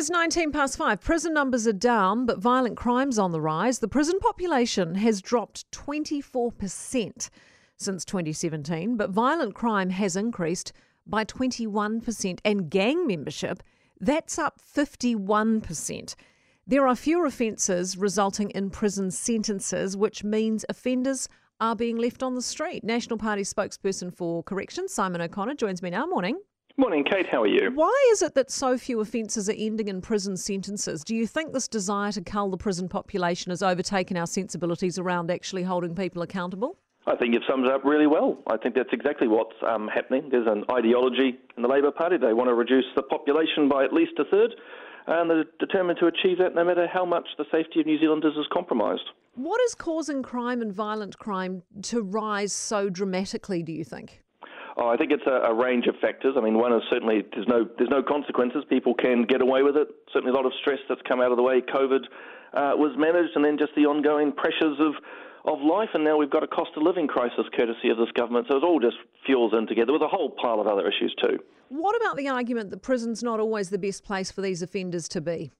is 19 past five. Prison numbers are down, but violent crimes on the rise. The prison population has dropped 24% since 2017, but violent crime has increased by 21%, and gang membership, that's up 51%. There are fewer offences resulting in prison sentences, which means offenders are being left on the street. National Party spokesperson for Corrections, Simon O'Connor, joins me now. Morning. Morning, Kate. How are you? Why is it that so few offences are ending in prison sentences? Do you think this desire to cull the prison population has overtaken our sensibilities around actually holding people accountable? I think it sums up really well. I think that's exactly what's um, happening. There's an ideology in the Labour Party. They want to reduce the population by at least a third, and they're determined to achieve that no matter how much the safety of New Zealanders is compromised. What is causing crime and violent crime to rise so dramatically, do you think? Oh, I think it's a, a, range of factors. I mean, one is certainly there's no there's no consequences. People can get away with it. Certainly, a lot of stress that's come out of the way COVID uh, was managed, and then just the ongoing pressures of of life, and now we've got a cost of living crisis courtesy of this government. So it all just fuels in together with a whole pile of other issues too. What about the argument that prison's not always the best place for these offenders to be?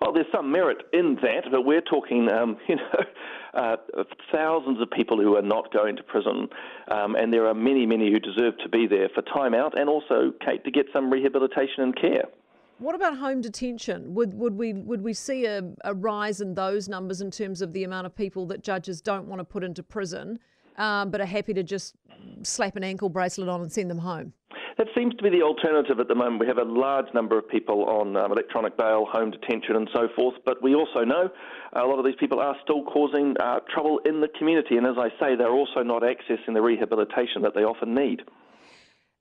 Well, there's some merit in that, but we're talking, um, you know, uh, thousands of people who are not going to prison, um, and there are many, many who deserve to be there for time out and also, Kate, to get some rehabilitation and care. What about home detention? Would would we would we see a, a rise in those numbers in terms of the amount of people that judges don't want to put into prison, um, but are happy to just slap an ankle bracelet on and send them home? That seems to be the alternative at the moment. We have a large number of people on um, electronic bail, home detention, and so forth. But we also know a lot of these people are still causing uh, trouble in the community. And as I say, they're also not accessing the rehabilitation that they often need.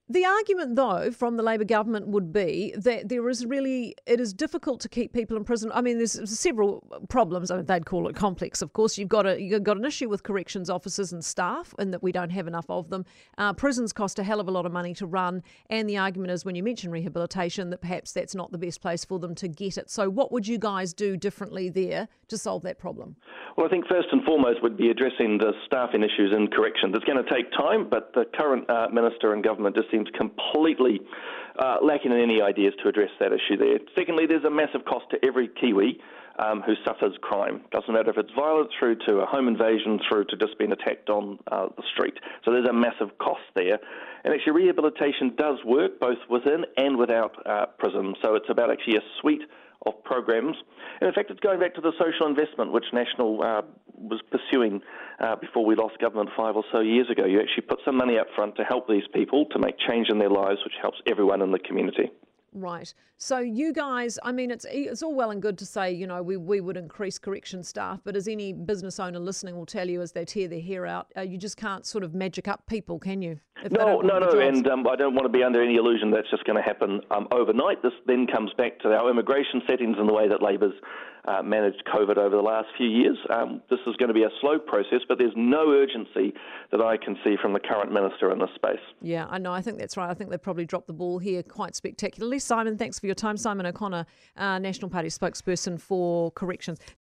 The argument, though, from the Labor government would be that there is really, it is difficult to keep people in prison. I mean, there's several problems. I mean, they'd call it complex, of course. You've got, a, you've got an issue with corrections officers and staff, and that we don't have enough of them. Uh, prisons cost a hell of a lot of money to run. And the argument is when you mention rehabilitation, that perhaps that's not the best place for them to get it. So, what would you guys do differently there to solve that problem? Well, I think first and foremost would be addressing the staffing issues in corrections. It's going to take time, but the current uh, minister and government just seems completely uh, lacking in any ideas to address that issue there. Secondly, there's a massive cost to every Kiwi. Um, who suffers crime. Doesn't matter if it's violence through to a home invasion, through to just being attacked on uh, the street. So there's a massive cost there. And actually, rehabilitation does work both within and without uh, prison. So it's about actually a suite of programs. And in fact, it's going back to the social investment which National uh, was pursuing uh, before we lost government five or so years ago. You actually put some money up front to help these people to make change in their lives, which helps everyone in the community. Right. So you guys, I mean, it's it's all well and good to say, you know, we, we would increase correction staff, but as any business owner listening will tell you as they tear their hair out, uh, you just can't sort of magic up people, can you? No, no, no, and um, I don't want to be under any illusion that's just going to happen um, overnight. This then comes back to our immigration settings and the way that Labor's uh, managed COVID over the last few years. Um, this is going to be a slow process, but there's no urgency that I can see from the current minister in this space. Yeah, I know. I think that's right. I think they've probably dropped the ball here quite spectacularly. Simon, thanks for your time. Simon O'Connor, uh, National Party spokesperson for Corrections.